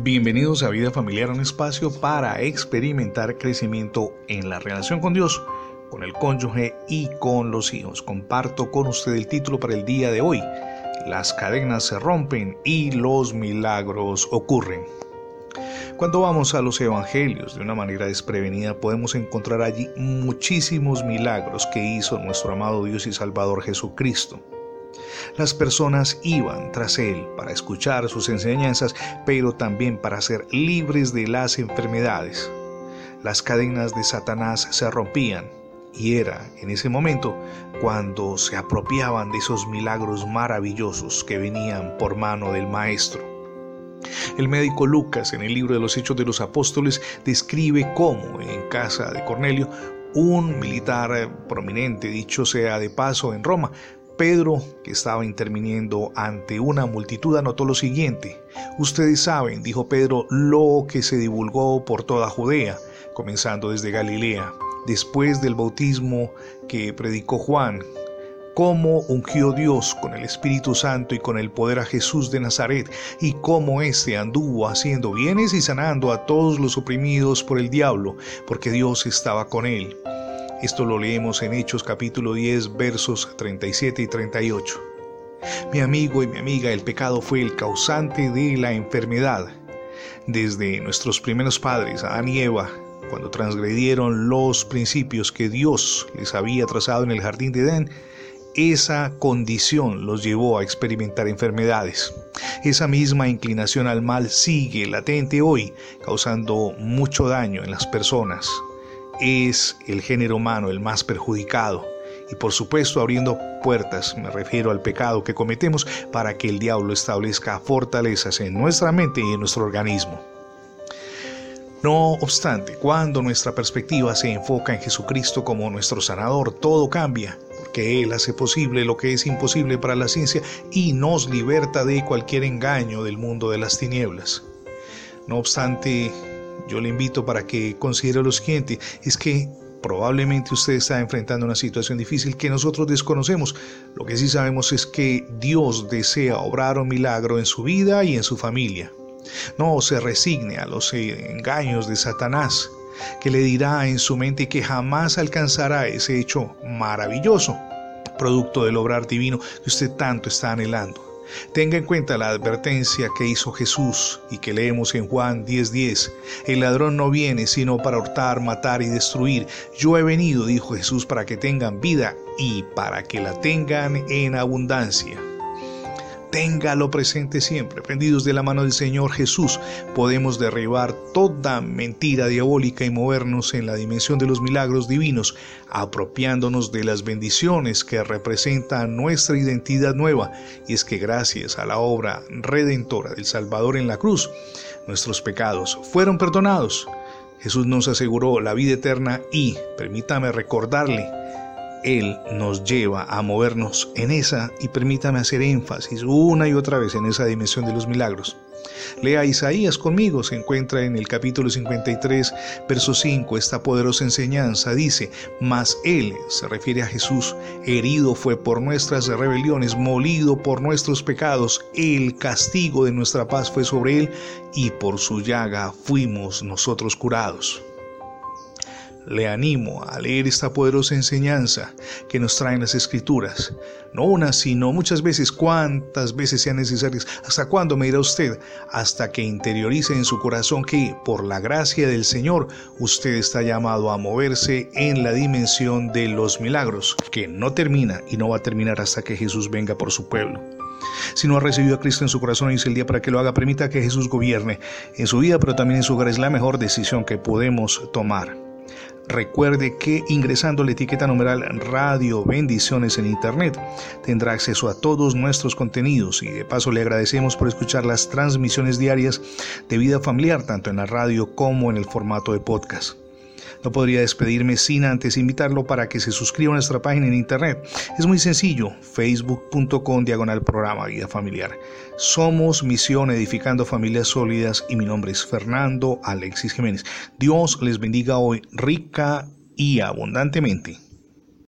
Bienvenidos a Vida Familiar, un espacio para experimentar crecimiento en la relación con Dios, con el cónyuge y con los hijos. Comparto con usted el título para el día de hoy. Las cadenas se rompen y los milagros ocurren. Cuando vamos a los evangelios de una manera desprevenida podemos encontrar allí muchísimos milagros que hizo nuestro amado Dios y Salvador Jesucristo. Las personas iban tras él para escuchar sus enseñanzas, pero también para ser libres de las enfermedades. Las cadenas de Satanás se rompían y era en ese momento cuando se apropiaban de esos milagros maravillosos que venían por mano del Maestro. El médico Lucas en el libro de los Hechos de los Apóstoles describe cómo en casa de Cornelio un militar prominente, dicho sea de paso, en Roma, Pedro, que estaba interviniendo ante una multitud, anotó lo siguiente. Ustedes saben, dijo Pedro, lo que se divulgó por toda Judea, comenzando desde Galilea, después del bautismo que predicó Juan, cómo ungió Dios con el Espíritu Santo y con el poder a Jesús de Nazaret, y cómo éste anduvo haciendo bienes y sanando a todos los oprimidos por el diablo, porque Dios estaba con él esto lo leemos en Hechos capítulo 10 versos 37 y 38. Mi amigo y mi amiga, el pecado fue el causante de la enfermedad. Desde nuestros primeros padres, Adán y Eva, cuando transgredieron los principios que Dios les había trazado en el jardín de Edén, esa condición los llevó a experimentar enfermedades. Esa misma inclinación al mal sigue latente hoy, causando mucho daño en las personas es el género humano el más perjudicado. Y por supuesto abriendo puertas, me refiero al pecado que cometemos para que el diablo establezca fortalezas en nuestra mente y en nuestro organismo. No obstante, cuando nuestra perspectiva se enfoca en Jesucristo como nuestro sanador, todo cambia, porque Él hace posible lo que es imposible para la ciencia y nos liberta de cualquier engaño del mundo de las tinieblas. No obstante, yo le invito para que considere lo siguiente, es que probablemente usted está enfrentando una situación difícil que nosotros desconocemos. Lo que sí sabemos es que Dios desea obrar un milagro en su vida y en su familia. No se resigne a los engaños de Satanás, que le dirá en su mente que jamás alcanzará ese hecho maravilloso, producto del obrar divino que usted tanto está anhelando. Tenga en cuenta la advertencia que hizo Jesús y que leemos en Juan 10:10. El ladrón no viene sino para hurtar, matar y destruir. Yo he venido, dijo Jesús, para que tengan vida y para que la tengan en abundancia. Téngalo presente siempre. Prendidos de la mano del Señor Jesús, podemos derribar toda mentira diabólica y movernos en la dimensión de los milagros divinos, apropiándonos de las bendiciones que representan nuestra identidad nueva. Y es que gracias a la obra redentora del Salvador en la cruz, nuestros pecados fueron perdonados. Jesús nos aseguró la vida eterna y, permítame recordarle, él nos lleva a movernos en esa y permítame hacer énfasis una y otra vez en esa dimensión de los milagros. Lea Isaías conmigo, se encuentra en el capítulo 53, verso 5, esta poderosa enseñanza dice, mas Él, se refiere a Jesús, herido fue por nuestras rebeliones, molido por nuestros pecados, el castigo de nuestra paz fue sobre Él, y por su llaga fuimos nosotros curados le animo a leer esta poderosa enseñanza que nos traen las escrituras. No una, sino muchas veces, cuantas veces sean necesarias. ¿Hasta cuándo me dirá usted? Hasta que interiorice en su corazón que, por la gracia del Señor, usted está llamado a moverse en la dimensión de los milagros, que no termina y no va a terminar hasta que Jesús venga por su pueblo. Si no ha recibido a Cristo en su corazón, hoy es el día para que lo haga. Permita que Jesús gobierne en su vida, pero también en su hogar. Es la mejor decisión que podemos tomar. Recuerde que ingresando la etiqueta numeral Radio Bendiciones en Internet tendrá acceso a todos nuestros contenidos y de paso le agradecemos por escuchar las transmisiones diarias de vida familiar tanto en la radio como en el formato de podcast. No podría despedirme sin antes invitarlo para que se suscriba a nuestra página en internet. Es muy sencillo, facebook.com diagonal programa Vida Familiar. Somos Misión Edificando Familias Sólidas y mi nombre es Fernando Alexis Jiménez. Dios les bendiga hoy rica y abundantemente.